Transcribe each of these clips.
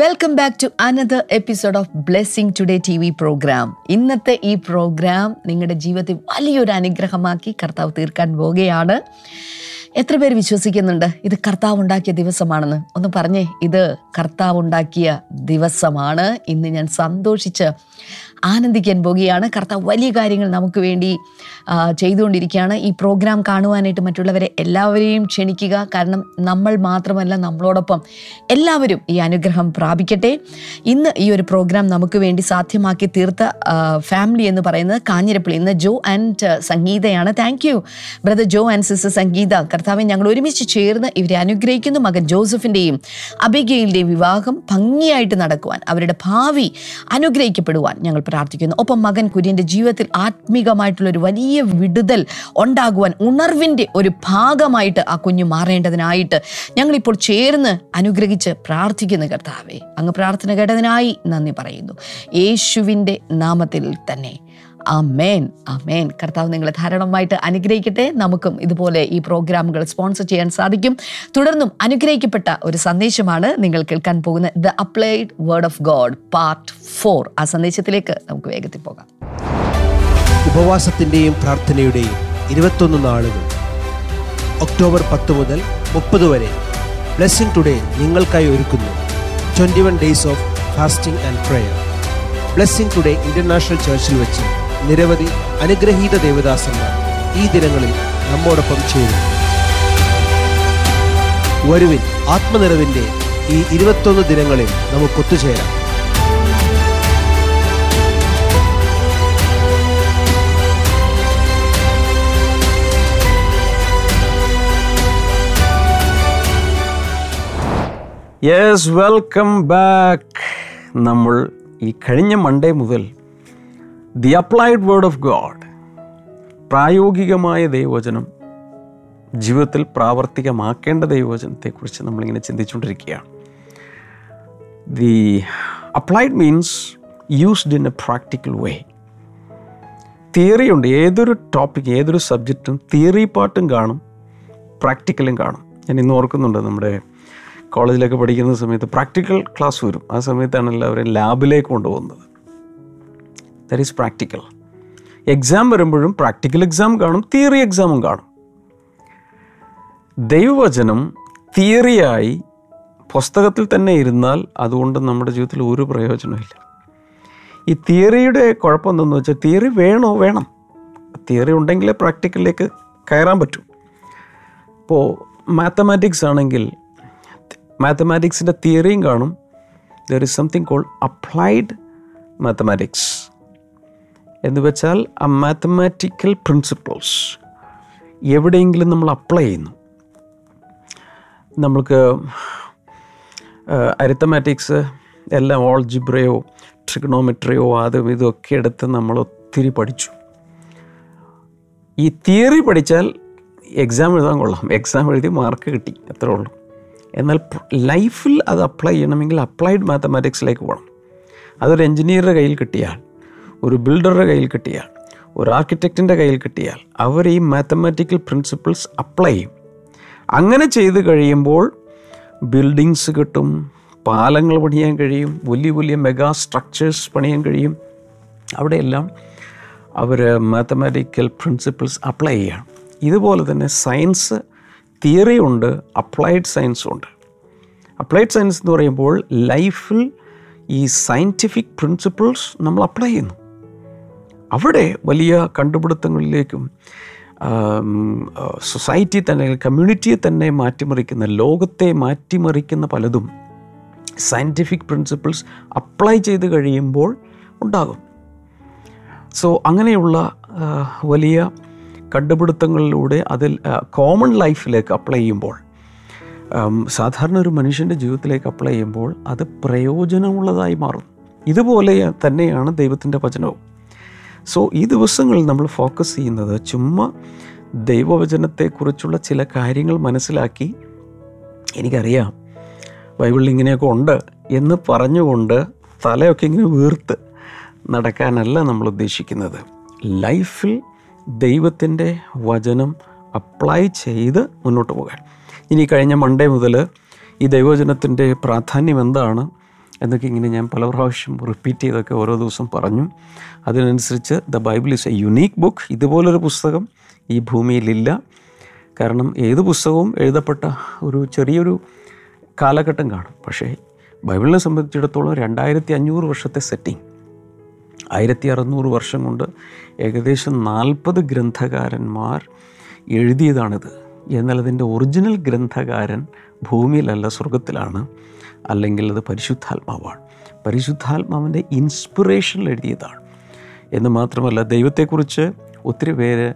Welcome back to another episode of Blessing Today T V programme ഇന്നത്തെ ഈ programme നിങ്ങളുടെ ജീവിതത്തിൽ വലിയൊരു അനുഗ്രഹമാക്കി കർത്താവ് തീർക്കാൻ പോവുകയാണ്. എത്ര പേര് വിശ്വസിക്കുന്നുണ്ട്? ഇത് കർത്താവ് ഉണ്ടാക്കിയ ദിവസമാണെന്ന്. ഒന്ന് പറഞ്ഞേ ഇത് കർത്താവ് ഉണ്ടാക്കിയ ദിവസമാണ്. ഇന്ന് ഞാൻ സന്തോഷിച്ച് ആനന്ദിക്കാൻ പോകുകയാണ്. കർത്താവ് വലിയ കാര്യങ്ങൾ നമുക്ക് വേണ്ടി ചെയ്തുകൊണ്ടിരിക്കുകയാണ്. ഈ പ്രോഗ്രാം കാണുവാനായിട്ട് മറ്റുള്ളവരെ എല്ലാവരെയും ക്ഷണിക്കുക. കാരണം നമ്മൾ മാത്രമല്ല നമ്മളോടൊപ്പം എല്ലാവരും ഈ അനുഗ്രഹം പ്രാപിക്കട്ടെ. ഇന്ന് ഈ ഒരു പ്രോഗ്രാം നമുക്ക് വേണ്ടി സാധ്യമാക്കി തീർത്ത ഫാമിലി എന്ന് പറയുന്നത് കാഞ്ഞിരപ്പള്ളി. ഇന്ന് ജോ and സംഗീതയാണ്. Thank you brother Jo and sister Sangeetha. കർത്താവെ ഞങ്ങൾ ഒരുമിച്ച് ചേർന്ന് ഇവരെ അനുഗ്രഹിക്കുന്നു. മകൻ ജോസഫിന്റെയും അബിഗയിലിന്റെയും വിവാഹം ഭംഗിയായിട്ട് നടക്കുവാൻ അവരുടെ ഭാവി അനുഗ്രഹിക്കപ്പെടുവാൻ ഞങ്ങൾ പ്രാർത്ഥിക്കുന്നു. ഒപ്പം മകൻ കുര്യന്റെ ജീവിതത്തിൽ ആത്മീകമായിട്ടുള്ള ഒരു വലിയ വിടുതൽ ഉണ്ടാകുവാൻ ഉണർവിന്റെ ഒരു ഭാഗമായിട്ട് ആ കുഞ്ഞു മാറേണ്ടതിനായിട്ട് ഞങ്ങളിപ്പോൾ ചേർന്ന് അനുഗ്രഹിച്ച് പ്രാർത്ഥിക്കുന്നു കർത്താവേ. അങ്ങ് പ്രാർത്ഥന കേട്ടതിനായി നന്ദി പറയുന്നു. യേശുവിന്റെ നാമത്തിൽ തന്നെ. അമേൻ അമേൻ കർത്താവ് നിങ്ങളെ ധാരാളമായിട്ട് അനുഗ്രഹിക്കട്ടെ. നമുക്കും ഇതുപോലെ ഈ പ്രോഗ്രാമുകൾ സ്പോൺസർ ചെയ്യാൻ സാധിക്കും. തുടർന്നും അനുഗ്രഹിക്കപ്പെട്ട ഒരു സന്ദേശമാണ് നിങ്ങൾ കേൾക്കാൻ പോകുന്ന the applied word of God part four. ആ സന്ദേശത്തിലേക്ക് നമുക്ക് വേഗത്തിൽ പോകാം. ഉപവാസത്തിന്റെയും പ്രാർത്ഥനയുടെയും ഇരുപത്തൊന്ന് നാളുകൾ. ഒക്ടോബർ പത്ത് മുതൽ മുപ്പത് വരെ ബ്ലെസ്സിംഗ് ടുഡേ നിങ്ങൾക്കായി ഒരുക്കുന്നു. Twenty one days of fasting and prayer. Blessing Today international ചർച്ചിൽ വെച്ച് നിരവധി അനുഗ്രഹീത ദേവദാസന്മാർ ഈ ദിനങ്ങളിൽ നമ്മോടൊപ്പം ചേരും. വരുവിൻ ആത്മനിറവിന്റെ ഈ ഇരുപത്തൊന്ന് ദിനങ്ങളിൽ നമുക്ക് ഒത്തുചേരാം യെസ് വെൽക്കം ബാക്ക് നമ്മൾ ഈ കഴിഞ്ഞ മൺഡേ മുതൽ the applied word of God. പ്രായോഗികമായ ദൈവവചനം ജീവിതത്തിൽ പ്രാവർത്തികമാക്കേണ്ട ദൈവവചനത്തെക്കുറിച്ച് നമ്മളിങ്ങനെ ചിന്തിച്ചുകൊണ്ടിരിക്കുകയാണ്. The applied means used in a practical way. Theory ഉണ്ട് ഏതൊരു ടോപ്പിക് ഏതൊരു സബ്ജക്റ്റും തിയറി പാട്ടും കാണും പ്രാക്ടിക്കലും കാണും. ഞാൻ ഇന്ന് ഓർക്കുന്നുണ്ട് നമ്മുടെ കോളേജിലൊക്കെ പഠിക്കുന്ന സമയത്ത് പ്രാക്ടിക്കൽ ക്ലാസ് വരും. ആ സമയത്താണ് എല്ലാവരും ലാബിലേക്ക് കൊണ്ടുപോകുന്നത്. ദറ്റ് ഈസ് പ്രാക്ടിക്കൽ എക്സാം വരുമ്പോഴും പ്രാക്ടിക്കൽ എക്സാം കാണും തിയറി എക്സാമും കാണും. ദൈവവചനം തിയറിയായി പുസ്തകത്തിൽ തന്നെ ഇരുന്നാൽ അതുകൊണ്ട് നമ്മുടെ ജീവിതത്തിൽ ഒരു പ്രയോജനമില്ല ഈ തിയറിയുടെ കുഴപ്പം എന്തെന്ന് വെച്ചാൽ തിയറി വേണോ? വേണം. തിയറി ഉണ്ടെങ്കിലേ പ്രാക്ടിക്കലിലേക്ക് കയറാൻ പറ്റൂ. ഇപ്പോൾ മാത്തമാറ്റിക്സ് ആണെങ്കിൽ മാത്തമാറ്റിക്സിന്റെ തിയറിയും കാണും. There is something called applied mathematics എന്ന് വെച്ചാൽ ആ മാത്തമാറ്റിക്കൽ പ്രിൻസിപ്പിൾസ് എവിടെയെങ്കിലും നമ്മൾ അപ്ലൈ ചെയ്യുന്നു. നമ്മൾക്ക് അരിത്തമാറ്റിക്സ് എല്ലാം ഓൾജിബ്രയോ ട്രിഗണോമെട്രിയോ അതും ഇതൊക്കെ എടുത്ത് നമ്മൾ ഒത്തിരി പഠിച്ചു. ഈ തിയറി പഠിച്ചാൽ എക്സാം എഴുതാൻ കൊള്ളാം. എക്സാം എഴുതി മാർക്ക് കിട്ടി അത്രേ ഉള്ളൂ. എന്നാൽ ലൈഫിൽ അത് അപ്ലൈ ചെയ്യണമെങ്കിൽ അപ്ലൈഡ് മാത്തമാറ്റിക്സിലേക്ക് പോകണം. അതൊരു എഞ്ചിനീയറുടെ കയ്യിൽ കിട്ടിയാൽ ഒരു ബിൽഡറുടെ കയ്യിൽ കിട്ടിയാൽ ഒരു ആർക്കിടെക്റ്റിന്റെ കയ്യിൽ കിട്ടിയാൽ അവർ ഈ മാത്തമാറ്റിക്കൽ പ്രിൻസിപ്പിൾസ് അപ്ലൈ ചെയ്യും. അങ്ങനെ ചെയ്ത് കഴിയുമ്പോൾ ബിൽഡിങ്സ് കിട്ടും പാലങ്ങൾ പണിയാൻ കഴിയും വലിയ വലിയ മെഗാ സ്ട്രക്ചേഴ്സ് പണിയാൻ കഴിയും. അവിടെയെല്ലാം അവർ മാത്തമാറ്റിക്കൽ പ്രിൻസിപ്പിൾസ് അപ്ലൈ ചെയ്യണം. ഇതുപോലെ തന്നെ സയൻസ് തിയറി ഉണ്ട് അപ്ലൈഡ് സയൻസും ഉണ്ട്. അപ്ലൈഡ് സയൻസ് എന്ന് പറയുമ്പോൾ ലൈഫിൽ ഈ സയന്റിഫിക് പ്രിൻസിപ്പിൾസ് നമ്മൾ അപ്ലൈ ചെയ്യുന്നു. അവിടെ വലിയ കണ്ടുപിടുത്തങ്ങളിലേക്കും സൊസൈറ്റി തന്നെ കമ്മ്യൂണിറ്റിയെ തന്നെ മാറ്റിമറിക്കുന്ന ലോകത്തെ മാറ്റിമറിക്കുന്ന പലതും സയന്റിഫിക് പ്രിൻസിപ്പിൾസ് അപ്ലൈ ചെയ്ത് കഴിയുമ്പോൾ ഉണ്ടാകും. സോ അങ്ങനെയുള്ള വലിയ കണ്ടുപിടുത്തങ്ങളിലൂടെ അതിൽ കോമൺ ലൈഫിലേക്ക് അപ്ലൈ ചെയ്യുമ്പോൾ സാധാരണ ഒരു മനുഷ്യന്റെ ജീവിതത്തിലേക്ക് അപ്ലൈ ചെയ്യുമ്പോൾ അത് പ്രയോജനമുള്ളതായി മാറും. ഇതുപോലെ തന്നെയാണ് ദൈവത്തിന്റെ വചനവും. സോ ഈ ദിവസങ്ങളിൽ നമ്മൾ ഫോക്കസ് ചെയ്യുന്നത് ചുമ്മാ ദൈവവചനത്തെക്കുറിച്ചുള്ള ചില കാര്യങ്ങൾ മനസ്സിലാക്കി എനിക്കറിയാം. ബൈബിളിൽ ഇങ്ങനെയൊക്കെ ഉണ്ട് എന്ന് പറഞ്ഞുകൊണ്ട് തലയൊക്കെ ഇങ്ങനെ വീർത്ത് നടക്കാനല്ല നമ്മൾ ഉദ്ദേശിക്കുന്നത്. ലൈഫിൽ ദൈവത്തിന്റെ വചനം അപ്ലൈ ചെയ്ത് മുന്നോട്ട് പോകാൻ. ഇനി കഴിഞ്ഞ മൺഡേ മുതൽ ഈ ദൈവവചനത്തിന്റെ പ്രാധാന്യം എന്താണ്? എന്നൊക്കെ ഇങ്ങനെ ഞാൻ പല പ്രാവശ്യം റിപ്പീറ്റ് ചെയ്തൊക്കെ ഓരോ ദിവസം പറഞ്ഞു. അതിനനുസരിച്ച് the Bible is a unique book ഇതുപോലൊരു പുസ്തകം ഈ ഭൂമിയിലില്ല. കാരണം ഏത് പുസ്തകവും എഴുതപ്പെട്ട ഒരു ചെറിയൊരു കാലഘട്ടം കാണും. പക്ഷേ ബൈബിളിനെ സംബന്ധിച്ചിടത്തോളം രണ്ടായിരത്തി അഞ്ഞൂറ് വർഷത്തെ സെറ്റിംഗ് ആയിരത്തി അറുന്നൂറ് വർഷം കൊണ്ട് ഏകദേശം നാൽപ്പത് ഗ്രന്ഥകാരന്മാർ എഴുതിയതാണിത്. എന്നാൽ അതിന്റെ ഒറിജിനൽ ഗ്രന്ഥകാരൻ ഭൂമിയിലല്ല സ്വർഗത്തിലാണ് അല്ലെങ്കിൽ അത് പരിശുദ്ധാത്മാവാണ്. പരിശുദ്ധാത്മാവിന്റെ ഇൻസ്പിറേഷനിൽ എഴുതിയതാണ്. എന്ന് മാത്രമല്ല ദൈവത്തെക്കുറിച്ച് ഒത്തിരി പേര്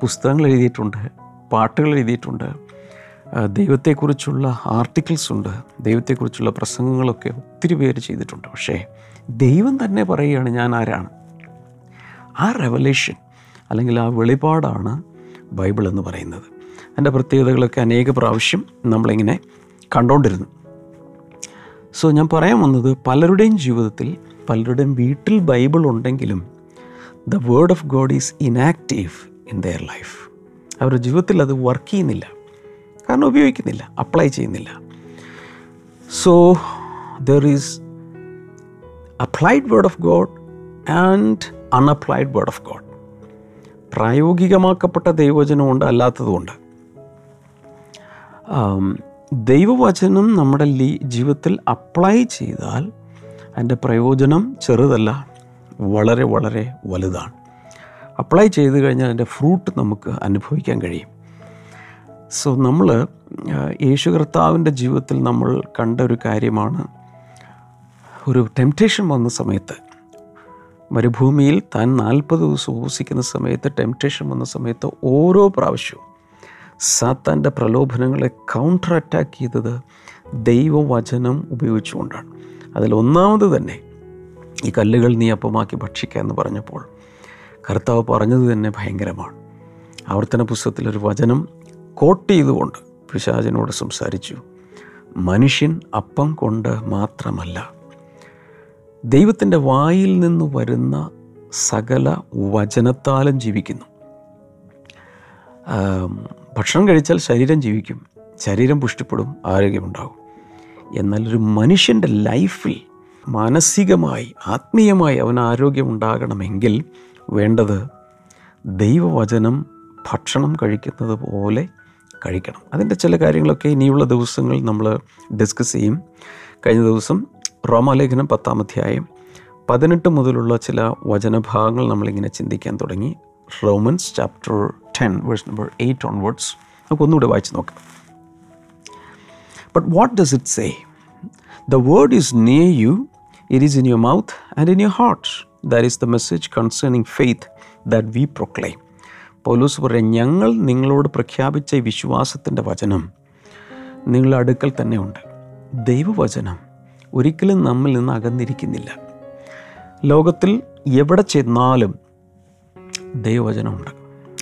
പുസ്തകങ്ങൾ എഴുതിയിട്ടുണ്ട് പാട്ടുകൾ എഴുതിയിട്ടുണ്ട് ദൈവത്തെക്കുറിച്ചുള്ള ആർട്ടിക്കിൾസ് ഉണ്ട് ദൈവത്തെക്കുറിച്ചുള്ള പ്രസംഗങ്ങളൊക്കെ ഒത്തിരി പേര് ചെയ്തിട്ടുണ്ട്. പക്ഷേ ദൈവം തന്നെ പറയുകയാണ് ഞാൻ ആരാണ്? ആ റെവലേഷൻ അല്ലെങ്കിൽ ആ വെളിപാടാണ് ബൈബിൾ എന്ന് പറയുന്നത്. അതിന്റെ പ്രത്യേകതകളൊക്കെ അനേക പ്രാവശ്യം നമ്മളിങ്ങനെ കണ്ടുകൊണ്ടിരുന്നു. സോ ഞാൻ പറയാൻ വന്നത് പലരുടെയും ജീവിതത്തിൽ പലരുടെയും വീട്ടിൽ ബൈബിൾ ഉണ്ടെങ്കിലും the word of God is inactive in their life അവരുടെ ജീവിതത്തിൽ അത് വർക്ക് ചെയ്യുന്നില്ല. കാരണം ഉപയോഗിക്കുന്നില്ല അപ്ലൈ ചെയ്യുന്നില്ല. So there is applied word of God and unapplied word of God പ്രായോഗികമാക്കപ്പെട്ട ദൈവവചനമുണ്ട് അല്ലാത്തതുമുണ്ട് ആം, ദൈവവചനം നമ്മുടെ ജീവിതത്തിൽ അപ്ലൈ ചെയ്താൽ അതിന്റെ പ്രയോജനം ചെറുതല്ല വളരെ വളരെ വലുതാണ്. അപ്ലൈ ചെയ്ത് കഴിഞ്ഞാൽ അതിന്റെ ഫ്രൂട്ട് നമുക്ക് അനുഭവിക്കാൻ കഴിയും. സോ നമ്മൾ യേശു കർത്താവിന്റെ ജീവിതത്തിൽ നമ്മൾ കണ്ട ഒരു കാര്യമാണ്. ഒരു ടെംപ്റ്റേഷൻ വന്ന സമയത്ത് മരുഭൂമിയിൽ താൻ നാൽപ്പത് ദിവസം ഉപസിക്കുന്ന സമയത്ത് ടെംപ്റ്റേഷൻ വന്ന സമയത്ത് ഓരോ പ്രാവശ്യവും സാത്താന്റെ പ്രലോഭനങ്ങളെ കൗണ്ടർ അറ്റാക്ക് ചെയ്തത് ദൈവവചനം ഉപയോഗിച്ചുകൊണ്ടാണ്. അതിൽ ഒന്നാമത് തന്നെ ഈ കല്ലുകൾ നീ അപ്പമാക്കി ഭക്ഷിക്കുക എന്ന് പറഞ്ഞപ്പോൾ കർത്താവ് പറഞ്ഞത് തന്നെ ഭയങ്കരമാണ്. ആവർത്തന പുസ്തകത്തിലൊരു വചനം കോട്ട് ചെയ്തുകൊണ്ട് പിശാചനോട് സംസാരിച്ചു. മനുഷ്യൻ അപ്പം കൊണ്ട് മാത്രമല്ല ദൈവത്തിന്റെ വായിൽ നിന്ന് വരുന്ന സകല വചനത്താലും ജീവിക്കുന്നു. ഭക്ഷണം കഴിച്ചാൽ ശരീരം ജീവിക്കും. ശരീരം പുഷ്ടിപ്പെടും ആരോഗ്യമുണ്ടാകും. എന്നാൽ ഒരു മനുഷ്യന്റെ ലൈഫിൽ മാനസികമായി ആത്മീയമായി അവന് ആരോഗ്യമുണ്ടാകണമെങ്കിൽ വേണ്ടത് ദൈവവചനം ഭക്ഷണം കഴിക്കുന്നത് പോലെ കഴിക്കണം. അതിന്റെ ചില കാര്യങ്ങളൊക്കെ ഇനിയുള്ള ദിവസങ്ങൾ നമ്മൾ ഡിസ്കസ് ചെയ്യും. കഴിഞ്ഞ ദിവസം റോമാലേഖനം പത്താം അധ്യായം പതിനെട്ട് മുതലുള്ള ചില വചനഭാഗങ്ങൾ നമ്മളിങ്ങനെ ചിന്തിക്കാൻ തുടങ്ങി. Romans chapter ten verse number eight onwards നമുക്ക് ഒന്നുകൂടെ വായിച്ച് നോക്കാം. But what does it say the word is near you it is in your mouth and in your heart that is the message concerning faith that we proclaim Paulos പറയാൻ ഞങ്ങൾ നിങ്ങളോട് പ്രഖ്യാപിച്ച ഈ വിശ്വാസത്തിന്റെ വചനം നിങ്ങളുടെ അടുക്കൽ തന്നെ ഉണ്ട്. ദൈവവചനം ഒരിക്കലും നമ്മിൽ നിന്ന് അകന്നിരിക്കുന്നില്ല. ലോകത്തിൽ എവിടെ ചെന്നാലും ദൈവവചനമുണ്ട്.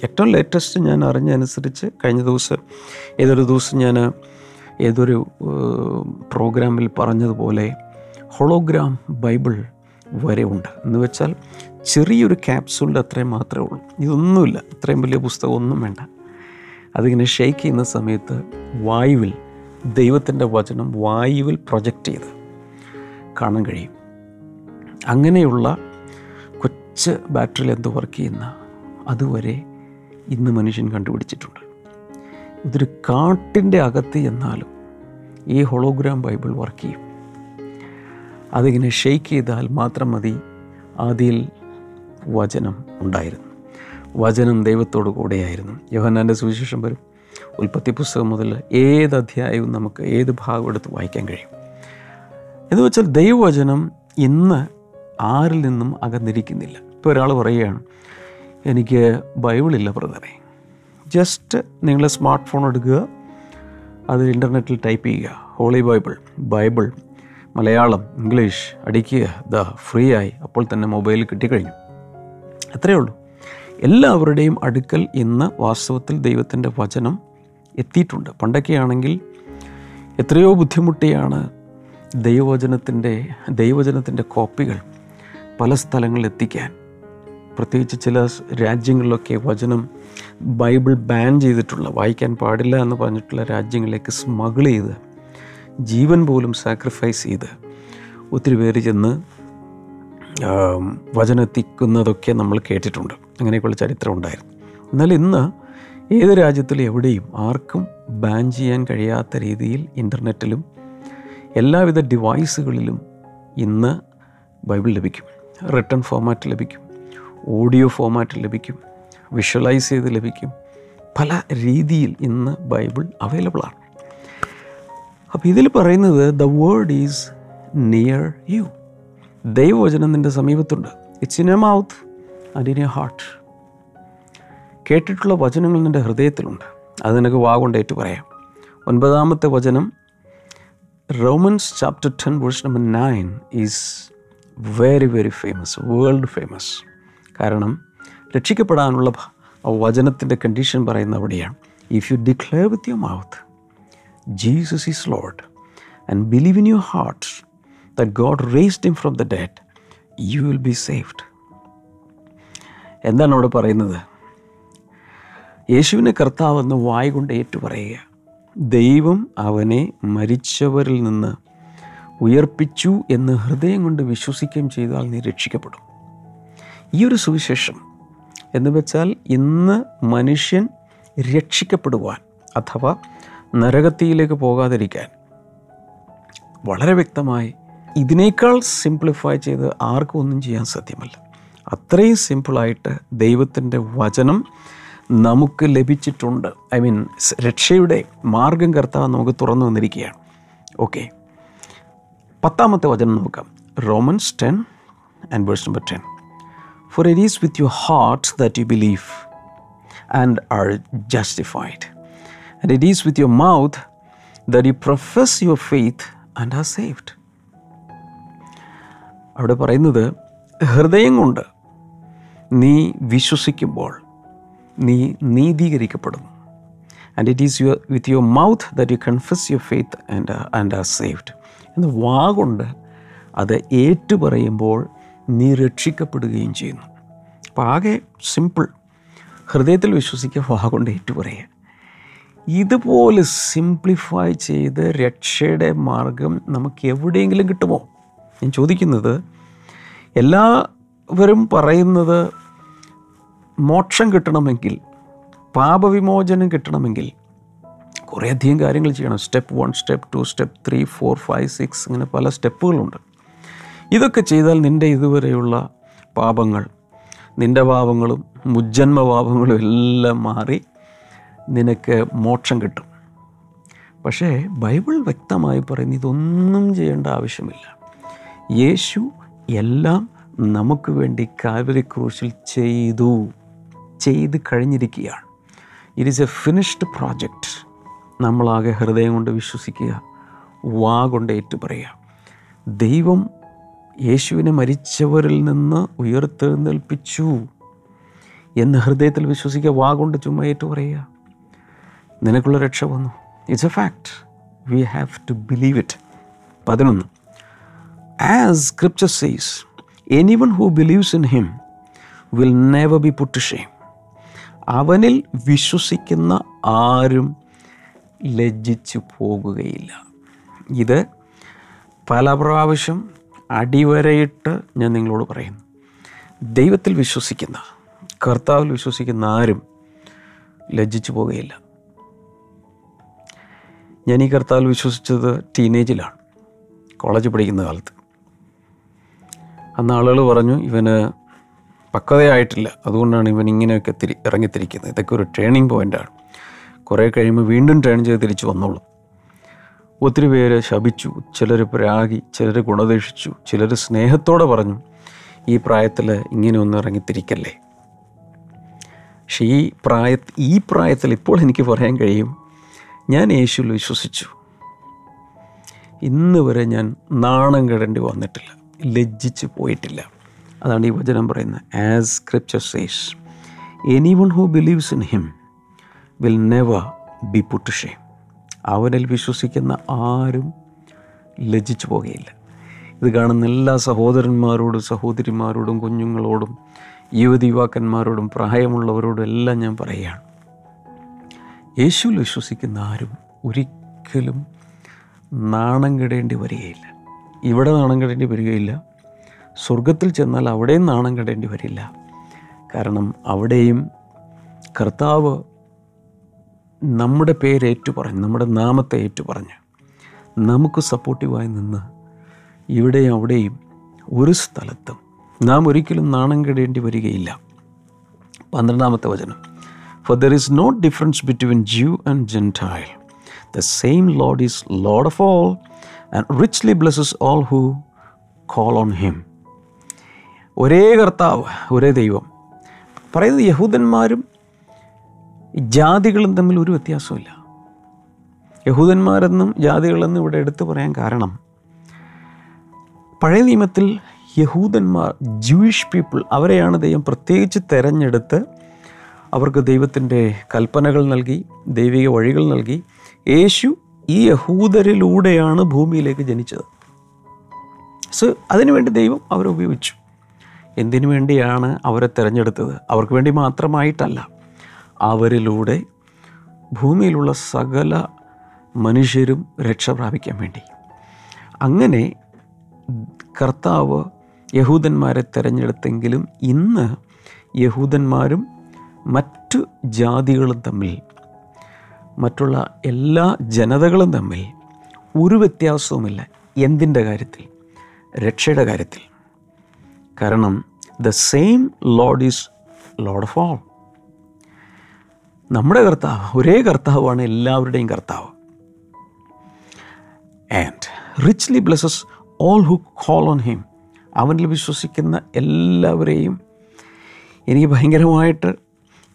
ഏറ്റവും ലേറ്റസ്റ്റ് ഞാൻ അറിഞ്ഞനുസരിച്ച് കഴിഞ്ഞ ദിവസം ഏതൊരു ദിവസം ഞാൻ ഏതൊരു പ്രോഗ്രാമിൽ പറഞ്ഞതുപോലെ ഹോളോഗ്രാം ബൈബിൾ വരെ ഉണ്ട്. എന്ന് വെച്ചാൽ ചെറിയൊരു ക്യാപ്സൂളിന്റെ അത്രയും മാത്രമേ ഉള്ളൂ. ഇതൊന്നുമില്ല. ഇത്രയും വലിയ പുസ്തകം ഒന്നും വേണ്ട. അതിങ്ങനെ ഷെയ്ക്ക് ചെയ്യുന്ന സമയത്ത് വായുവിൽ ദൈവത്തിന്റെ വചനം വായുവിൽ പ്രൊജക്റ്റ് ചെയ്ത് കാണാൻ കഴിയും. അങ്ങനെയുള്ള കൊച്ച് ബാറ്ററിയിൽ എന്ത് വർക്ക് ചെയ്യുന്ന അതുവരെ ഇന്ന് മനുഷ്യൻ കണ്ടുപിടിച്ചിട്ടുണ്ട്. ഇതൊരു കാട്ടിന്റെ അകത്ത് എന്നാലും ഈ ഹോളോഗ്രാം ബൈബിൾ വർക്ക് ചെയ്യും. അതിങ്ങനെ ഷെയ്ക്ക് ചെയ്താൽ മാത്രം മതി ആദ്യയിൽ വചനം ഉണ്ടായിരുന്നു. വചനം ദൈവത്തോടു കൂടെയായിരുന്നു. യോഹന്നാന്റെ സുവിശേഷം വരും. ഉൽപ്പത്തി പുസ്തകം മുതൽ ഏത് അധ്യായവും നമുക്ക് ഏത് ഭാഗം എടുത്ത് വായിക്കാൻ കഴിയും. എന്ന് വെച്ചാൽ ദൈവവചനം ഇന്ന് ആരിൽ നിന്നും അകന്നിരിക്കുന്നില്ല. ഇപ്പോൾ ഒരാൾ പറയുകയാണ് എനിക്ക് ബൈബിളില്ല ബ്രദറെ. ജസ്റ്റ് നിങ്ങൾ സ്മാർട്ട് ഫോൺ എടുക്കുക അത് ഇന്റർനെറ്റിൽ ടൈപ്പ് ചെയ്യുക. Holy Bible Bible Malayalam English അടിക്കുക. ദ ഫ്രീ ആയി അപ്പോൾ തന്നെ മൊബൈലിൽ കിട്ടിക്കഴിഞ്ഞു. അത്രയേ ഉള്ളൂ. എല്ലാവരുടെയും അടുക്കൽ ഇന്ന് വാസ്തവത്തിൽ ദൈവത്തിന്റെ വചനം എത്തിയിട്ടുണ്ട്. പണ്ടൊക്കെയാണെങ്കിൽ എത്രയോ ബുദ്ധിമുട്ടിയാണ് ദൈവവചനത്തിന്റെ ദൈവവചനത്തിന്റെ കോപ്പികൾ പല സ്ഥലങ്ങളിൽ എത്തിക്കാൻ. പ്രത്യേകിച്ച് ചില രാജ്യങ്ങളിലൊക്കെ വചനം ബൈബിൾ ബാൻ ചെയ്തിട്ടുള്ള വായിക്കാൻ പാടില്ല എന്ന് പറഞ്ഞിട്ടുള്ള രാജ്യങ്ങളിലേക്ക് സ്മഗിൾ ചെയ്ത് ജീവൻ പോലും സാക്രിഫൈസ് ചെയ്ത് ഒത്തിരി പേര് ചെന്ന് വചനെത്തിക്കുന്നതൊക്കെ നമ്മൾ കേട്ടിട്ടുണ്ട്. അങ്ങനെയൊക്കെയുള്ള ചരിത്രം ഉണ്ടായിരുന്നു. എന്നാൽ ഇന്ന് ഏത് രാജ്യത്തിലും എവിടെയും ആർക്കും ബാൻ ചെയ്യാൻ കഴിയാത്ത രീതിയിൽ ഇന്റർനെറ്റിലും എല്ലാവിധ ഡിവൈസുകളിലും ഇന്ന് ബൈബിൾ ലഭിക്കും. റിട്ടേൺ ഫോർമാറ്റ് ലഭിക്കും. ഓഡിയോ ഫോമാറ്റ് ലഭിക്കും വിഷ്വലൈസ് ചെയ്ത് ലഭിക്കും. പല രീതിയിൽ ഇന്ന് ബൈബിൾ അവൈലബിൾ ആണ്. അപ്പോൾ ഇതിൽ പറയുന്നത് the word is near you ദൈവവചനം നിന്റെ സമീപത്തുണ്ട്. It's in a mouth and in a heart കേട്ടിട്ടുള്ള വചനങ്ങൾ നിന്റെ ഹൃദയത്തിലുണ്ട്. അത് നിനക്ക് വാഗൊണ്ട് പറയാം. ഒൻപതാമത്തെ വചനം Romans chapter ten verse number nine is very very famous world famous കാരണം രക്ഷിക്കപ്പെടാനുള്ള വചനത്തിന്റെ കണ്ടീഷൻ പറയുന്ന അവിടെയാണ്. If you declare with your mouth Jesus is Lord and believe in your heart the God raised him from the dead you will be saved എന്താണ് അവിടെ പറയുന്നത്? യേശുവിനെ കർത്താവെന്ന് വായ കൊണ്ട് ഏറ്റുപറയുക. ദൈവം അവനെ മരിച്ചവരിൽ നിന്ന് ഉയർപ്പിച്ചു എന്ന് ഹൃദയം കൊണ്ട് വിശ്വസിക്കുകയും ചെയ്താൽ നീ രക്ഷിക്കപ്പെടും. ഈ ഒരു സുവിശേഷം എന്ന് വെച്ചാൽ ഇന്ന് മനുഷ്യൻ രക്ഷിക്കപ്പെടുവാൻ അഥവാ നരകത്തിയിലേക്ക് പോകാതിരിക്കാൻ വളരെ വ്യക്തമായി ഇതിനേക്കാൾ സിംപ്ലിഫൈ ചെയ്ത് ആർക്കും ഒന്നും ചെയ്യാൻ സാധ്യമല്ല. അത്രയും സിമ്പിളായിട്ട് ദൈവത്തിന്റെ വചനം നമുക്ക് ലഭിച്ചിട്ടുണ്ട്. ഐ മീൻ രക്ഷയുടെ മാർഗം കർത്താവ് നമുക്ക് തുറന്നു വന്നിരിക്കുകയാണ് ഓക്കെ. പത്താമത്തെ വചനം നോക്കാം. Romans ten and verse number ten. For it is with your heart that you believe and are justified and it is with your mouth that you profess your faith and are saved അവിടെ പറയുന്നത് ഹൃദയം കൊണ്ട് നീ വിശ്വസിക്കുമ്പോൾ നീ നീതീകരിക്കപ്പെടുന്നു. And it is your with your mouth that you confess your faith and and are saved എന്ന് വാ കൊണ്ട് അത് ഏറ്റുപറയുമ്പോൾ നീ രക്ഷിക്കപ്പെടുകയും ചെയ്യുന്നു. അപ്പോൾ ആകെ സിമ്പിൾ ഹൃദയത്തിൽ വിശ്വസിക്കുക വാ കൊണ്ട് ഏറ്റുപറയുക. ഇതുപോലെ സിംപ്ലിഫൈ ചെയ്ത് രക്ഷയുടെ മാർഗം നമുക്ക് എവിടെയെങ്കിലും കിട്ടുമോ? ഞാൻ ചോദിക്കുന്നത് എല്ലാവരും പറയുന്നത് മോക്ഷം കിട്ടണമെങ്കിൽ പാപവിമോചനം കിട്ടണമെങ്കിൽ കുറേയധികം കാര്യങ്ങൾ ചെയ്യണം. Step one step two step three four five six അങ്ങനെ പല സ്റ്റെപ്പുകളുണ്ട് ഇതൊക്കെ ചെയ്താൽ നിന്റെ ഇതുവരെയുള്ള പാപങ്ങൾ നിന്റെ പാപങ്ങളും മുജ്ജന്മ പാപങ്ങളും എല്ലാം മാറി നിനക്ക് മോക്ഷം കിട്ടും. പക്ഷേ ബൈബിൾ വ്യക്തമായി പറയുന്നു ഇതൊന്നും ചെയ്യേണ്ട ആവശ്യമില്ല. യേശു എല്ലാം നമുക്ക് വേണ്ടി കാൽവരി ക്രൂശിൽ ചെയ്തു ചെയ്ത് കഴിഞ്ഞിരിക്കുകയാണ്. It is a finished project നമ്മളാകെ ഹൃദയം കൊണ്ട് വിശ്വസിക്കുക വാ കൊണ്ട് ഏറ്റുപറയുക. ദൈവം യേശുവിനെ മരിച്ചവരിൽ നിന്ന് ഉയർത്തെഴുന്നേൽപ്പിച്ചു എന്ന് ഹൃദയത്തിൽ വിശ്വസിക്കുക വാ കൊണ്ട് ഏറ്റു പറയുക നിനക്കുള്ള രക്ഷ വന്നു. It's a fact we have to believe it പതിനൊന്ന്. As scripture says anyone who believes in him will never be put shame അവനിൽ വിശ്വസിക്കുന്ന ആരും ലജ്ജിച്ചു പോകുകയില്ല. ഇത് പല പ്രാവശ്യം അടിവരയിട്ട് ഞാൻ നിങ്ങളോട് പറയുന്നു. ദൈവത്തിൽ വിശ്വസിക്കുന്ന കർത്താവിൽ വിശ്വസിക്കുന്ന ആരും ലജ്ജിച്ചു പോകുകയില്ല. ഞാൻ ഈ കർത്താവിൽ വിശ്വസിച്ചത് ടീനേജിലാണ് കോളേജ് പഠിക്കുന്ന കാലത്ത്. അന്ന് ആളുകൾ പറഞ്ഞു ഇവന് പക്വതയായിട്ടില്ല. അതുകൊണ്ടാണ് ഇവൻ ഇങ്ങനെയൊക്കെ തിരി ഇറങ്ങിത്തിരിക്കുന്നത്. ഇതൊക്കെ ഒരു ട്രെയിനിങ് പോയിന്റാണ് കുറേ കഴിയുമ്പോൾ വീണ്ടും ട്രെയിൻ ചെയ്ത് തിരിച്ചു വന്നോളും. ഒത്തിരി പേര് ശപിച്ചു ചിലർ പ്രാഗി ചിലർ ഗുണദേഷിച്ചു ചിലർ സ്നേഹത്തോടെ പറഞ്ഞു ഈ പ്രായത്തിൽ ഇങ്ങനെ ഒന്ന് ഇറങ്ങിത്തിരിക്കല്ലേ? പക്ഷെ ഈ പ്രായ ഈ പ്രായത്തിൽ ഇപ്പോൾ എനിക്ക് പറയാൻ കഴിയും ഞാൻ യേശുവിൽ വിശ്വസിച്ചു. ഇന്ന് വരെ ഞാൻ നാണം കെടേണ്ടി വന്നിട്ടില്ല ലജ്ജിച്ച് പോയിട്ടില്ല. അതാണ് ഈ വചനം പറയുന്നത്. As scripture says anyone who believes in him will never be put shame അവനിൽ വിശ്വസിക്കുന്ന ആരും ലജ്ജിച്ചു പോകുകയില്ല. ഇത് കാണുന്ന എല്ലാ സഹോദരന്മാരോടും സഹോദരിമാരോടും കുഞ്ഞുങ്ങളോടും യുവതി യുവാക്കന്മാരോടും പ്രായമുള്ളവരോടും എല്ലാം ഞാൻ പറയുകയാണ്. യേശുവിൽ വിശ്വസിക്കുന്ന ആരും ഒരിക്കലും നാണം കെടേണ്ടി വരികയില്ല. ഇവിടെ നാണം കെടേണ്ടി വരികയില്ല. സ്വർഗത്തിൽ ചെന്നാൽ അവിടെയും നാണം കെടേണ്ടി വരില്ല. കാരണം അവിടെയും കർത്താവ് നമ്മുടെ പേര് ഏറ്റുപറഞ്ഞ് നമ്മുടെ നാമത്തെ ഏറ്റുപറഞ്ഞ് നമുക്ക് സപ്പോർട്ടീവായി നിന്ന് ഇവിടെയും അവിടെയും ഒരു സ്ഥലത്തും നാം ഒരിക്കലും നാണം കെടേണ്ടി വരികയില്ല. പന്ത്രണ്ടാമത്തെ വചനം. For there is no difference between Jew and Gentile the same Lord is Lord of all and richly blesses all who call on him ഒരേ കർത്താവ് ഒരേ ദൈവം. പറയുന്നത് യഹൂദന്മാരും ജാതികളും തമ്മിൽ ഒരു വ്യത്യാസമില്ല യഹൂദന്മാരെന്നും ജാതികളെന്നും ഇവിടെ എടുത്തു പറയാൻ കാരണം പഴയ നിയമത്തിൽ യഹൂദന്മാർ ജൂയിഷ് പീപ്പിൾ അവരെയാണ് ദൈവം പ്രത്യേകിച്ച് തെരഞ്ഞെടുത്ത് അവർക്ക് ദൈവത്തിന്റെ കൽപ്പനകൾ നൽകി ദൈവിക വഴികൾ നൽകി. യേശു ഈ യഹൂദരിലൂടെയാണ് ഭൂമിയിലേക്ക് ജനിച്ചത്. സോ അതിനുവേണ്ടി ദൈവം അവരെ ഉപയോഗിച്ചു. എന്തിനു വേണ്ടിയാണ് അവരെ തിരഞ്ഞെടുത്തത്? അവർക്ക് വേണ്ടി മാത്രമായിട്ടല്ല. അവരിലൂടെ ഭൂമിയിലുള്ള സകല മനുഷ്യരും രക്ഷ പ്രാപിക്കാൻ വേണ്ടി. അങ്ങനെ കർത്താവ് യഹൂദന്മാരെ തിരഞ്ഞെടുത്തെങ്കിലും ഇന്ന് യഹൂദന്മാരും മറ്റു ജാതികളും തമ്മിൽ മറ്റുള്ള എല്ലാ ജനതകളും തമ്മിൽ ഒരു വ്യത്യാസവുമില്ല. എന്തിന്റെ കാര്യത്തിൽ? രക്ഷയുടെ കാര്യത്തിൽ. കാരണം the same Lord is Lord of all നമ്മുടെ കർത്താവ് ഒരേ കർത്താവാണ് എല്ലാവരുടെയും കർത്താവ്. And richly blesses all who call on him അവനിൽ വിശ്വസിക്കുന്ന എല്ലാവരെയും എനിക്ക് ഭയങ്കരമായിട്ട്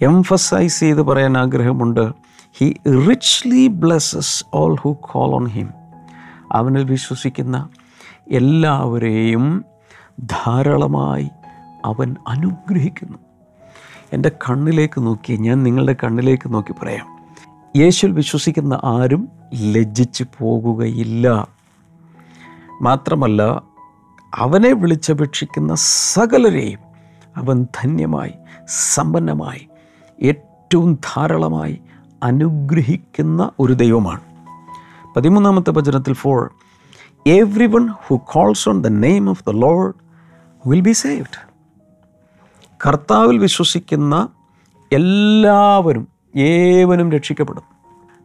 എംഫസൈസ് ചെയ്ത് പറയാൻ ആഗ്രഹമുണ്ട്. He richly blesses all who call on him അവനിൽ വിശ്വസിക്കുന്ന എല്ലാവരെയും ധാരാളമായി അവൻ അനുഗ്രഹിക്കുന്നു. എന്റെ കണ്ണിലേക്ക് നോക്കി ഞാൻ നിങ്ങളുടെ കണ്ണിലേക്ക് നോക്കി പറയാം. യേശുവിൽ വിശ്വസിക്കുന്ന ആരും ലജ്ജിച്ച് പോകുകയില്ല. മാത്രമല്ല അവനെ വിളിച്ചപേക്ഷിക്കുന്ന സകലരെയും അവൻ ധന്യമായി സമ്പന്നമായി ഏറ്റവും ധാരാളമായി അനുഗ്രഹിക്കുന്ന ഒരു ദൈവമാണ്. പതിമൂന്നാമത്തെ വചനത്തിൽ for everyone who calls on the name of the Lord will be saved കർത്താവിൽ വിശ്വസിക്കുന്ന എല്ലാവരും ഏവനും രക്ഷിക്കപ്പെടും.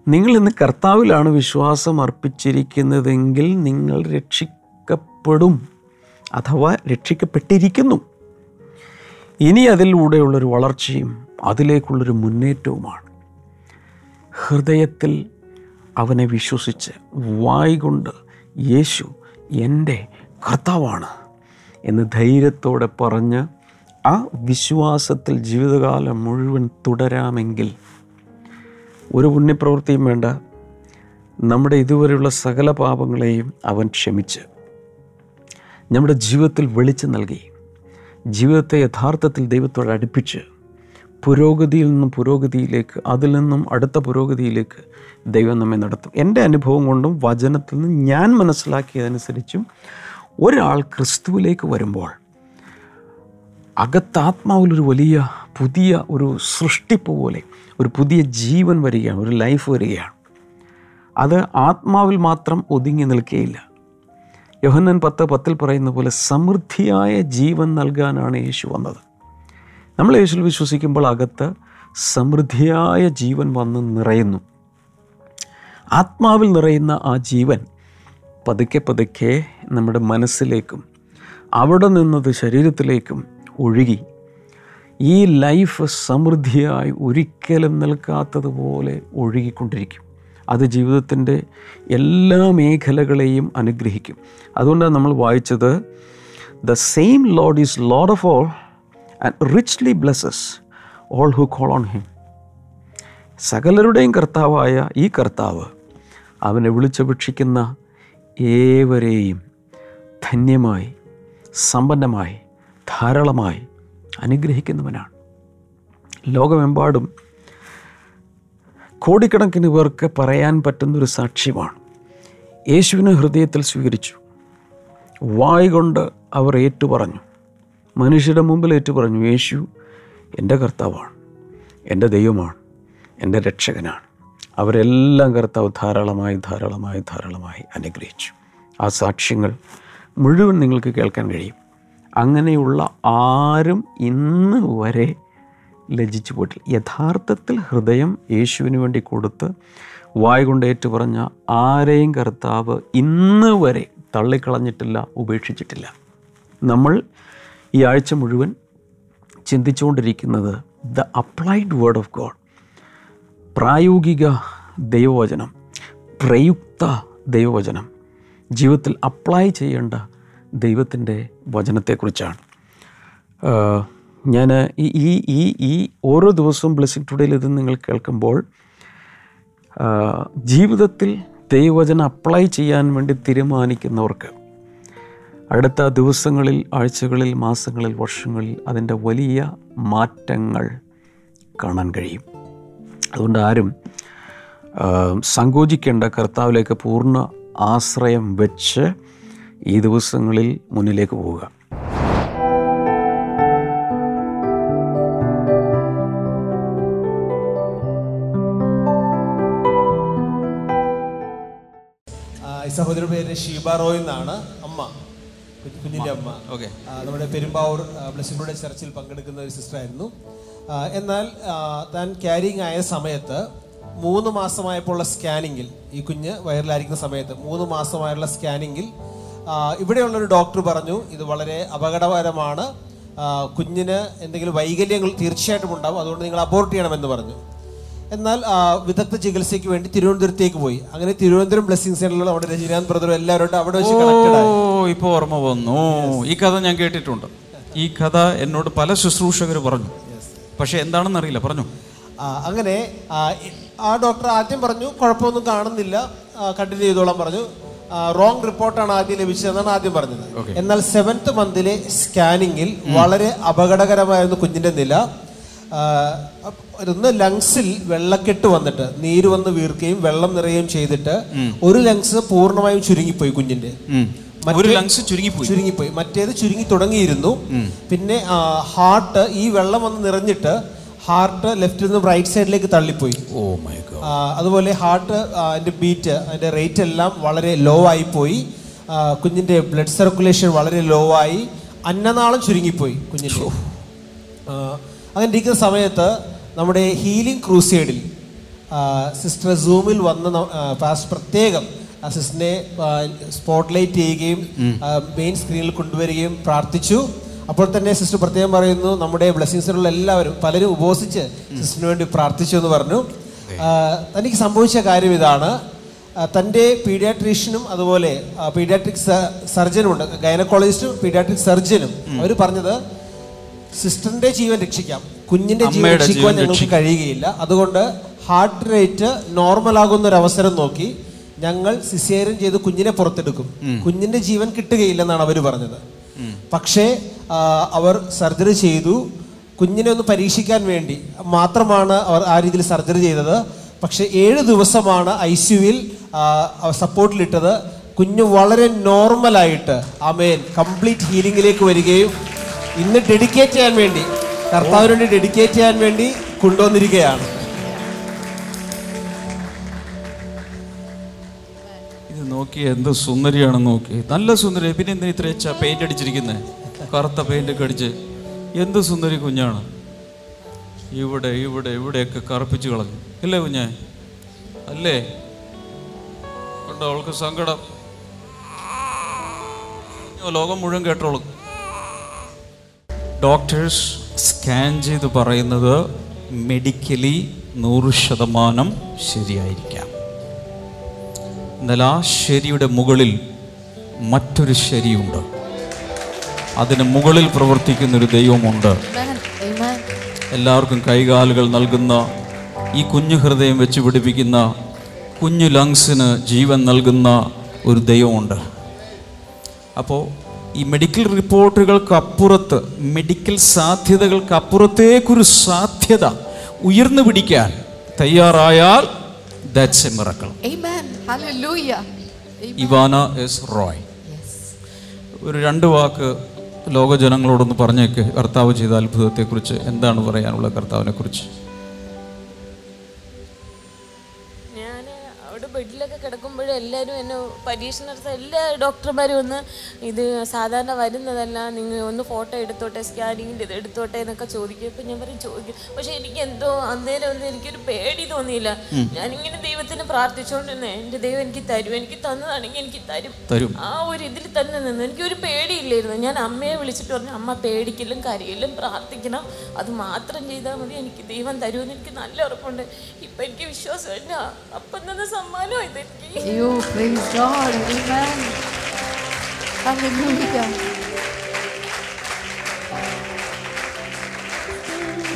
നിങ്ങൾ ഇന്ന് കർത്താവിലാണ് വിശ്വാസം അർപ്പിച്ചിരിക്കുന്നതെങ്കിൽ നിങ്ങൾ രക്ഷിക്കപ്പെടും അഥവാ രക്ഷിക്കപ്പെട്ടിരിക്കുന്നു. ഇനി അതിലൂടെയുള്ളൊരു വളർച്ചയും അതിലേക്കുള്ളൊരു മുന്നേറ്റവുമാണ്. ഹൃദയത്തിൽ അവനെ വിശ്വസിച്ച് വായി കൊണ്ട് യേശു എന്റെ കർത്താവാണ് എന്ന് ധൈര്യത്തോടെ പറഞ്ഞ് ആ വിശ്വാസത്തിൽ ജീവിതകാലം മുഴുവൻ തുടരാമെങ്കിൽ ഒരു പുണ്യപ്രവൃത്തിയും വേണ്ട. നമ്മുടെ ഇതുവരെയുള്ള സകല പാപങ്ങളെയും അവൻ ക്ഷമിച്ച്. നമ്മുടെ ജീവിതത്തിൽ വെളിച്ചം നൽകി. ജീവിതത്തെ യഥാർത്ഥത്തിൽ ദൈവത്തോട് അടുപ്പിച്ച് പുരോഗതിയിൽ നിന്നും പുരോഗതിയിലേക്ക് അതിൽ നിന്നും അടുത്ത പുരോഗതിയിലേക്ക് ദൈവം നമ്മെ നടത്തും. എന്റെ അനുഭവം കൊണ്ടും വചനത്തിൽ നിന്ന് ഞാൻ മനസ്സിലാക്കിയതനുസരിച്ചും ഒരാൾ ക്രിസ്തുവിലേക്ക് വരുമ്പോൾ അകത്താത്മാവിലൊരു വലിയ പുതിയ ഒരു സൃഷ്ടിപ്പ് പോലെ ഒരു പുതിയ ജീവൻ വരികയാണ് ഒരു ലൈഫ് വരികയാണ്. അത് ആത്മാവിൽ മാത്രം ഒതുങ്ങി നിൽക്കുകയില്ല യോഹന്നൻ പത്ത് പത്തിൽ പറയുന്ന പോലെ സമൃദ്ധിയായ ജീവൻ നൽകാനാണ് യേശു വന്നത്. നമ്മൾ യേശുവിൽ വിശ്വസിക്കുമ്പോൾ അകത്ത് സമൃദ്ധിയായ ജീവൻ വന്ന് നിറയുന്നു. ആത്മാവിൽ നിറയുന്ന ആ ജീവൻ പതുക്കെ പതുക്കെ നമ്മുടെ മനസ്സിലേക്കും അവിടെ നിന്നത് ശരീരത്തിലേക്കും ഒഴുകി. ഈ ലൈഫ് സമൃദ്ധിയായി ഒരിക്കലും നിൽക്കാത്തതുപോലെ ഒഴുകിക്കൊണ്ടിരിക്കും. അത് ജീവിതത്തിന്റെ എല്ലാ മേഖലകളെയും അനുഗ്രഹിക്കും. അതുകൊണ്ടാണ് നമ്മൾ വായിച്ചത് the same Lord is Lord of all and richly blesses all who call on him സകലരുടെയും കർത്താവായ ഈ കർത്താവ് അവനെ വിളിച്ചപേക്ഷിക്കുന്ന ഏവരെയും ധന്യമായി സമ്പന്നമായി ധാരാളമായി അനുഗ്രഹിക്കുന്നവനാണ്. ലോകമെമ്പാടും കോടിക്കണക്കിന് പേർക്ക് പറയാൻ പറ്റുന്നൊരു സാക്ഷ്യമാണ്. യേശുവിനെ ഹൃദയത്തിൽ സ്വീകരിച്ചു. വായ് കൊണ്ട് അവർ ഏറ്റുപറഞ്ഞു. മനുഷ്യരുടെ മുമ്പിൽ ഏറ്റുപറഞ്ഞു യേശു എന്റെ കർത്താവാണ് എന്റെ ദൈവമാണ് എന്റെ രക്ഷകനാണ്. അവരെല്ലാം കർത്താവ് ധാരാളമായി ധാരാളമായി ധാരാളമായി അനുഗ്രഹിച്ചു. ആ സാക്ഷ്യങ്ങൾ മുഴുവൻ നിങ്ങൾക്ക് കേൾക്കാൻ കഴിയും. അങ്ങനെയുള്ള ആരും ഇന്ന് വരെ ലജ്ജിച്ചു പോയിട്ടില്ല. യഥാർത്ഥത്തിൽ ഹൃദയം യേശുവിന് വേണ്ടി കൊടുത്ത് വായ കൊണ്ട് ഏറ്റു പറഞ്ഞ ആരെയും കർത്താവ് ഇന്ന് വരെ തള്ളിക്കളഞ്ഞിട്ടില്ല ഉപേക്ഷിച്ചിട്ടില്ല. നമ്മൾ ഈ ആഴ്ച മുഴുവൻ ചിന്തിച്ചുകൊണ്ടിരിക്കുന്നത് the applied word of God പ്രായോഗിക ദൈവവചനം പ്രയുക്ത ദൈവവചനം ജീവിതത്തിൽ അപ്ലൈ ചെയ്യേണ്ട ദൈവത്തിന്റെ വചനത്തെക്കുറിച്ചാണ്. ഞാൻ ഈ ഈ ഈ ഓരോ ദിവസവും ബ്ലെസ്സിങ് ടുഡേയിൽ ഇത് നിങ്ങൾ കേൾക്കുമ്പോൾ ജീവിതത്തിൽ ദൈവവചനം അപ്ലൈ ചെയ്യാൻ വേണ്ടി തീരുമാനിക്കുന്നവർക്ക് അടുത്ത ദിവസങ്ങളിൽ ആഴ്ചകളിൽ മാസങ്ങളിൽ വർഷങ്ങളിൽ അതിന്റെ വലിയ മാറ്റങ്ങൾ കാണാൻ കഴിയും. അതുകൊണ്ട് ആരും സങ്കോചിക്കേണ്ട കർത്താവിലേക്ക് പൂർണ ആശ്രയം വെച്ച് ഈ ദിവസങ്ങളിൽ മുന്നിലേക്ക് പോവുക. സഹോദര ഈ സഹോദരിയുടെ പേര് ഷീബ റോയ് എന്നാണ് അമ്മ കുഞ്ഞിന്റെ അമ്മ. ഓക്കെ. ആ, നമ്മുടെ പെരുമ്പാവൂർ ബ്ലസ്സിംഗുടെ ചർച്ചിൽ പങ്കെടുക്കുന്ന ഒരു സിസ്റ്റർ ആയിരുന്നു എന്നാൽ താൻ ക്യാരിങ് ആയ സമയത്ത് മൂന്ന് മാസമായപ്പോൾ ഉള്ള സ്കാനിങ്ങിൽ ഈ കുഞ്ഞ് വയറിലായിരിക്കുന്ന സമയത്ത് മൂന്ന് മാസമായുള്ള സ്കാനിങ്ങിൽ ആ, ഇവിടെയുള്ള ഒരു ഡോക്ടർ പറഞ്ഞു ഇത് വളരെ അപകടകരമാണ്. കുഞ്ഞിന് എന്തെങ്കിലും വൈകല്യങ്ങൾ തീർച്ചയായിട്ടും ഉണ്ടാവും അതുകൊണ്ട് നിങ്ങൾ അബോർട്ട് ചെയ്യണമെന്ന് പറഞ്ഞു. എന്നാൽ വിദഗ്ധ ചികിത്സയ്ക്ക് വേണ്ടി തിരുവനന്തപുരത്തേക്ക് പോയി. അങ്ങനെ തിരുവനന്തപുരം ബ്ലെസ്സിംഗ് സെന്ററിലുള്ള അവിടെ രജനീകാന്ത് ബ്രദറും എല്ലാവരും അവിടെ വെച്ച് ഇപ്പോൾ ഓർമ്മ വന്നു. ഈ കഥ ഞാൻ കേട്ടിട്ടുണ്ട്. ഈ കഥ എന്നോട് പല ശുശ്രൂഷകർ പറഞ്ഞു. പക്ഷെ എന്താണെന്ന് അറിയില്ല പറഞ്ഞു? അങ്ങനെ ആ, ഡോക്ടർ ആദ്യം പറഞ്ഞു കുഴപ്പമൊന്നും കാണുന്നില്ല കണ്ടിന്യൂ ചെയ്തോളാം പറഞ്ഞു. റോങ് റിപ്പോർട്ടാണ് ആദ്യം ലഭിച്ചതെന്നാണ് ആദ്യം പറഞ്ഞത്. എന്നാൽ സെവൻത്ത് മന്തിലെ സ്കാനിങ്ങിൽ വളരെ അപകടകരമായിരുന്നു കുഞ്ഞിന്റെ നില. ഒന്ന് ലങ്സിൽ വെള്ളക്കെട്ട് വന്നിട്ട് നീര് വന്ന് വീർക്കുകയും വെള്ളം നിറയുകയും ചെയ്തിട്ട് ഒരു ലങ്സ് പൂർണമായും ചുരുങ്ങിപ്പോയി കുഞ്ഞിന്റെ. ഒരു ലങ്സ് ചുരുങ്ങിപ്പോയി. ചുരുങ്ങിപ്പോയി. മറ്റേത് ചുരുങ്ങി തുടങ്ങിയിരുന്നു. പിന്നെ ഹാർട്ട് ഈ വെള്ളം വന്ന് നിറഞ്ഞിട്ട് ഹാർട്ട് ലെഫ്റ്റിൽ നിന്നും റൈറ്റ് സൈഡിലേക്ക് തള്ളിപ്പോയി. ഓ മൈ ഗോഡ് അതുപോലെ ഹാർട്ട് അതിന്റെ ബീറ്റ് അതിന്റെ റേറ്റ് എല്ലാം വളരെ ലോ ആയി പോയി കുഞ്ഞിന്റെ ബ്ലഡ് സർക്കുലേഷൻ വളരെ ലോ ആയി. അന്നനാളം ചുരുങ്ങിപ്പോയി കുഞ്ഞിന്റെ അങ്ങനെ ഇരിക്കുന്ന സമയത്ത് നമ്മുടെ ഹീലിംഗ് ക്രൂസൈഡിൽ സിസ്റ്റർ സൂമിൽ വന്ന് പ്രത്യേകം സിസ്റ്ററിനെ സ്പോട്ട്ലൈറ്റ് ചെയ്യുകയും മെയിൻ സ്ക്രീനിൽ കൊണ്ടുവരികയും പ്രാർത്ഥിച്ചു. അപ്പോൾ തന്നെ സിസ്റ്റർ പ്രത്യേകം പറയുന്നു നമ്മുടെ ബ്ലെസ്സിങ്സിലുള്ള എല്ലാവരും പലരും ഉപവസിച്ച് സിസ്റ്ററിന് വേണ്ടി പ്രാർത്ഥിച്ചു എന്ന് പറഞ്ഞു. തനിക്ക് സംഭവിച്ച കാര്യം ഇതാണ്. തന്റെ പീഡിയാട്രീഷ്യനും അതുപോലെ പീഡിയാട്രിക് സർജനും ഉണ്ട് ഗൈനക്കോളജിസ്റ്റും പീഡിയാട്രിക് സർജനും. അവർ പറഞ്ഞത് സിസ്റ്ററിന്റെ ജീവൻ രക്ഷിക്കാം. കുഞ്ഞിന്റെ ജീവൻ രക്ഷിക്കാൻ രക്ഷിക്കുവാൻ ഞങ്ങൾക്ക് കഴിയുകയില്ല. അതുകൊണ്ട് ഹാർട്ട് റേറ്റ് നോർമൽ ആകുന്ന ഒരു അവസരം നോക്കി ഞങ്ങൾ സിസേറിയൻ ചെയ്ത് കുഞ്ഞിനെ പുറത്തെടുക്കും. കുഞ്ഞിന്റെ ജീവൻ കിട്ടുകയില്ലെന്നാണ് അവർ പറഞ്ഞത്. പക്ഷേ അവർ സർജറി ചെയ്തു. കുഞ്ഞിനെ ഒന്ന് പരീക്ഷിക്കാൻ വേണ്ടി. മാത്രമാണ് അവർ ആ രീതിയിൽ സർജറി ചെയ്തത്. പക്ഷെ ഏഴ് ദിവസമാണ് ഐ സിയുവിൽ സപ്പോർട്ടിലിട്ടത്. കുഞ്ഞ് വളരെ നോർമലായിട്ട് അമേൻ കംപ്ലീറ്റ് ഹീലിംഗിലേക്ക് വരികയും ഇന്ന് ഡെഡിക്കേറ്റ് ചെയ്യാൻ വേണ്ടി കർത്താവിന് വേണ്ടി ഡെഡിക്കേറ്റ് ചെയ്യാൻ വേണ്ടി കൊണ്ടുവന്നിരിക്കുകയാണ്. ഇത് നോക്കി എന്ത് സുന്ദരിയാണ് നോക്കി നല്ല സുന്ദരി പിന്നെ എന്തിനാ പെയിന്റ് അടിച്ചിരിക്കുന്നത് കറുത്ത പെയിന്റ് ഒക്കെ അടിച്ച് എന്ത് സുന്ദരി കുഞ്ഞാണ്. ഇവിടെ ഇവിടെ ഇവിടെയൊക്കെ കറുപ്പിച്ച് കളഞ്ഞു. അല്ലേ കുഞ്ഞെ? അല്ലേ? കണ്ടോ അവൾക്ക് സങ്കടം. ലോകം മുഴുവൻ കേട്ടോളും. ഡോക്ടേഴ്സ് സ്കാൻ ചെയ്ത് പറയുന്നത് മെഡിക്കലി നൂറ് ശതമാനം ശരിയായിരിക്കാം. എന്നാൽ ആ ശരിയുടെ മുകളിൽ മറ്റൊരു ശരിയുണ്ട്. അതിന് മുകളിൽ പ്രവർത്തിക്കുന്ന ഒരു ദൈവമുണ്ട് എല്ലാവർക്കും കൈകാലുകൾ നൽകുന്ന ഈ കുഞ്ഞു ഹൃദയം വെച്ച് പിടിപ്പിക്കുന്ന കുഞ്ഞു ലങ്സിന് ജീവൻ നൽകുന്ന ഒരു ദൈവമുണ്ട്. അപ്പോൾ ഈ മെഡിക്കൽ റിപ്പോർട്ടുകൾക്കപ്പുറത്ത് മെഡിക്കൽ സാധ്യതകൾക്കപ്പുറത്തേക്കൊരു സാധ്യത ഉയർന്നു പിടിക്കാൻ തയ്യാറായാൽ that's a miracle. Ivana S Roy ഒരു രണ്ട് വാക്ക് ലോകജനങ്ങളോടൊന്ന് പറഞ്ഞേക്ക്. കർത്താവ് ചെയ്ത അത്ഭുതത്തെക്കുറിച്ച് എന്താണ് പറയാനുള്ള കർത്താവിനെ എല്ലാവരും എന്നെ പരീക്ഷ നടത്തുന്ന എല്ലാ ഡോക്ടർമാരും ഒന്ന് ഇത് സാധാരണ വരുന്നതല്ല നിങ്ങൾ ഒന്ന് ഫോട്ടോ എടുത്തോട്ടെ സ്കാനിങ്ങിന്റെ ഇത് എടുത്തോട്ടെ എന്നൊക്കെ ചോദിക്കും. അപ്പം ഞാൻ പറയും ചോദിക്കും. പക്ഷേ എനിക്ക് എന്തോ അന്നേരം ഒന്നും എനിക്കൊരു പേടി തോന്നിയില്ല. ഞാനിങ്ങനെ ദൈവത്തിന് പ്രാർത്ഥിച്ചുകൊണ്ടിരുന്നേ എന്റെ ദൈവം എനിക്ക് തരും എനിക്ക് തന്നതാണെങ്കിൽ എനിക്ക് തരും. തരും. ആ ഒരു ഇതിൽ തന്നെ നിന്ന് എനിക്കൊരു പേടിയില്ലായിരുന്നു. ഞാൻ അമ്മയെ വിളിച്ചിട്ട് പറഞ്ഞു അമ്മ പേടിക്കലും കരയിലും പ്രാർത്ഥിക്കണം. അത് മാത്രം ചെയ്താൽ മതി. എനിക്ക് ദൈവം തരുമെന്ന് എനിക്ക് നല്ല ഉറപ്പുണ്ട്. ഇപ്പം എനിക്ക് വിശ്വാസം അപ്പം തന്നെ സമ്മാനമായി ഇതെനിക്ക്. You praise God. Amen. Hallelujah.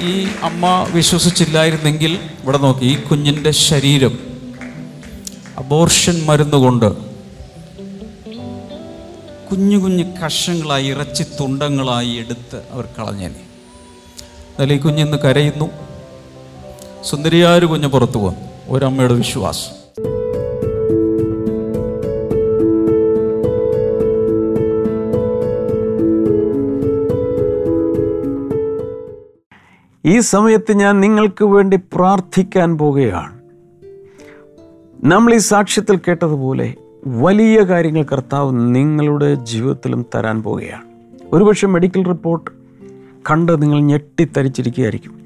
ഈ അമ്മ വിശ്വസിച്ചില്ലായിരുന്നെങ്കിൽ ഇവിടെ നോക്കി ഈ കുഞ്ഞിന്റെ ശരീരം അബോർഷൻ മരുന്ന് കൊണ്ട് കുഞ്ഞു കുഞ്ഞു കഷങ്ങളായി ഇറച്ചി തുണ്ടങ്ങളായി എടുത്ത് അവർ കളഞ്ഞേനെ എന്നാലും ഈ കുഞ്ഞിന്ന് കരയുന്നു സുന്ദരിയാർ കുഞ്ഞ് പുറത്തു പോകുന്നു ഒരമ്മയുടെ വിശ്വാസം ഈ സമയത്ത് ഞാൻ നിങ്ങൾക്ക് വേണ്ടി പ്രാർത്ഥിക്കാൻ പോകുകയാണ് നമ്മൾ ഈ സാക്ഷ്യത്തിൽ കേട്ടതുപോലെ വലിയ കാര്യങ്ങൾ കർത്താവ് നിങ്ങളുടെ ജീവിതത്തിലും തരാൻ പോവുകയാണ്. ഒരുപക്ഷെ മെഡിക്കൽ റിപ്പോർട്ട് കണ്ട് നിങ്ങൾ ഞെട്ടിത്തരിച്ചിരിക്കുകയായിരിക്കും.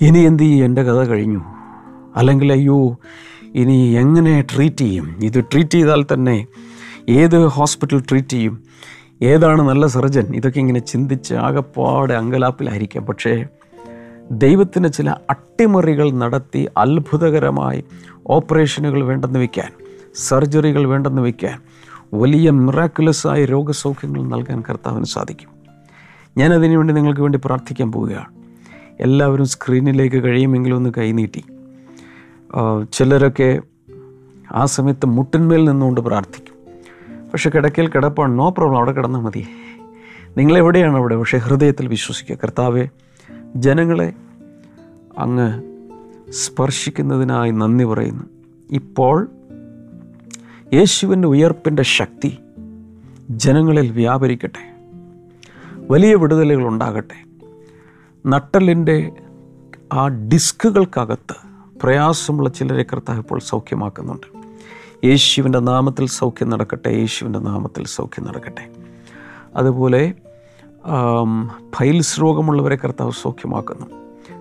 ഇനി എന്ത് ചെയ്യും? എന്റെ കഥ കഴിഞ്ഞു. അല്ലെങ്കിൽ അയ്യോ ഇനി എങ്ങനെ ട്രീറ്റ് ചെയ്യും? ഇത് ട്രീറ്റ് ചെയ്താൽ തന്നെ ഏത് ഹോസ്പിറ്റൽ ട്രീറ്റ് ചെയ്യും? ഏതാണ് നല്ല സർജൻ? ഇതൊക്കെ ഇങ്ങനെ ചിന്തിച്ച് ആകെപ്പാടെ അങ്കലാപ്പിലായിരിക്കാം. പക്ഷേ ദൈവത്തിന് ചില അട്ടിമറികൾ നടത്തി അത്ഭുതകരമായി ഓപ്പറേഷനുകൾ വേണ്ടെന്ന് വയ്ക്കാൻ സർജറികൾ വേണ്ടെന്ന് വയ്ക്കാൻ വലിയ മിറാക്കുലസായ രോഗസൗഖ്യങ്ങൾ നൽകാൻ കർത്താവിന് സാധിക്കും. ഞാനതിനു വേണ്ടി നിങ്ങൾക്ക് വേണ്ടി പ്രാർത്ഥിക്കാൻ പോവുകയാണ്. എല്ലാവരും സ്ക്രീനിലേക്ക് കഴിയുമെങ്കിലും ഒന്ന് കൈനീട്ടി ചിലരൊക്കെ ആ സമയത്ത് മുട്ടിന്മേൽ നിന്നുകൊണ്ട് പ്രാർത്ഥിക്കും. പക്ഷേ കിടക്കയിൽ കിടപ്പാണ് നോ പ്രോബ്ലം അവിടെ കിടന്നാൽ മതി. നിങ്ങളെവിടെയാണ് അവിടെ? പക്ഷേ ഹൃദയത്തിൽ വിശ്വസിക്കുക. കർത്താവെ ജനങ്ങളെ അങ്ങ് സ്പർശിക്കുന്നതിനായി നന്ദി പറയുന്നു. ഇപ്പോൾ യേശുവിന്റെ ഉയർപ്പിന്റെ ശക്തി ജനങ്ങളിൽ വ്യാപരിക്കട്ടെ. വലിയ വിടുതലുകൾ ഉണ്ടാകട്ടെ. നട്ടലിന്റെ ആ ഡിസ്കുകൾക്കകത്ത് പ്രയാസമുള്ള ചിലരെ കർത്താവ് ഇപ്പോൾ സൗഖ്യമാക്കുന്നുണ്ട്. യേശുവിന്റെ നാമത്തിൽ സൗഖ്യം നടക്കട്ടെ. യേശുവിന്റെ നാമത്തിൽ സൗഖ്യം നടക്കട്ടെ. അതുപോലെ ആം, പൈൽസ് രോഗമുള്ളവരെ കർത്താവ് സൗഖ്യമാക്കുന്നു.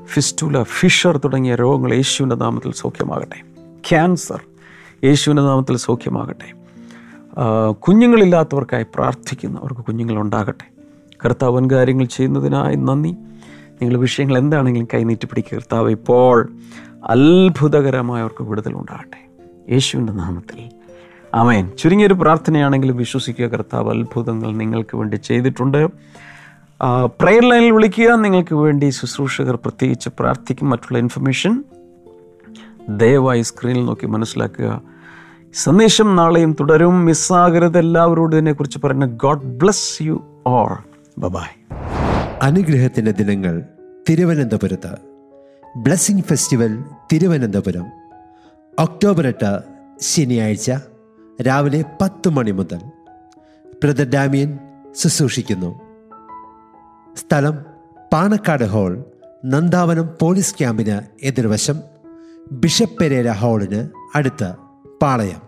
ഫിസ്റ്റുല ഫിഷർ തുടങ്ങിയ രോഗങ്ങൾ യേശുവിന്റെ നാമത്തിൽ സൗഖ്യമാകട്ടെ. ക്യാൻസർ യേശുവിന്റെ നാമത്തിൽ സൗഖ്യമാകട്ടെ. കുഞ്ഞുങ്ങളില്ലാത്തവർക്കായി പ്രാർത്ഥിക്കുന്നു. അവർക്ക് കുഞ്ഞുങ്ങളുണ്ടാകട്ടെ. കർത്താവ് വൻ കാര്യങ്ങൾ ചെയ്യുന്നതിനായി നന്ദി. നിങ്ങൾ വിഷയങ്ങൾ എന്താണെങ്കിലും കൈനീട്ടി പിടിക്കുക. കർത്താവ് ഇപ്പോൾ അത്ഭുതകരമായ അവർക്ക് വിടുതലുണ്ടാകട്ടെ. യേശുവിന്റെ നാമത്തിൽ. അമേൻ ചുരുങ്ങിയൊരു പ്രാർത്ഥനയാണെങ്കിലും വിശ്വസിക്കുക. കർത്താവ് അത്ഭുതങ്ങൾ നിങ്ങൾക്ക് വേണ്ടി ചെയ്തിട്ടുണ്ട്. പ്രയർ ലൈനിൽ വിളിക്കുക. നിങ്ങൾക്ക് വേണ്ടി ശുശ്രൂഷകർ പ്രത്യേകിച്ച് പ്രാർത്ഥിക്കും. മറ്റുള്ള ഇൻഫർമേഷൻ ദയവായി സ്ക്രീനിൽ നോക്കി മനസ്സിലാക്കുക. സന്ദേശം നാളെയും തുടരും. മിസ്സാകരുത് എല്ലാവരോടും ഇതിനെക്കുറിച്ച് പറയുന്ന. ഗോഡ് ബ്ലസ് യു ഓർ ബബായ് അനുഗ്രഹത്തിന്റെ ദിനങ്ങൾ തിരുവനന്തപുരത്ത്. Blessing festival Thiruvananthapuram. ഒക്ടോബർ എട്ട് ശനിയാഴ്ച രാവിലെ പത്ത് മണി മുതൽ. ബ്രദർ ഡാമിയൻ ശുശ്രൂഷിക്കുന്നു. സ്ഥലം പാണക്കാട് ഹോൾ നന്ദാവനം പോലീസ് ക്യാമ്പിന് എതിർവശം ബിഷപ്പ് പെരേര ഹോളിന് അടുത്ത് പാളയം.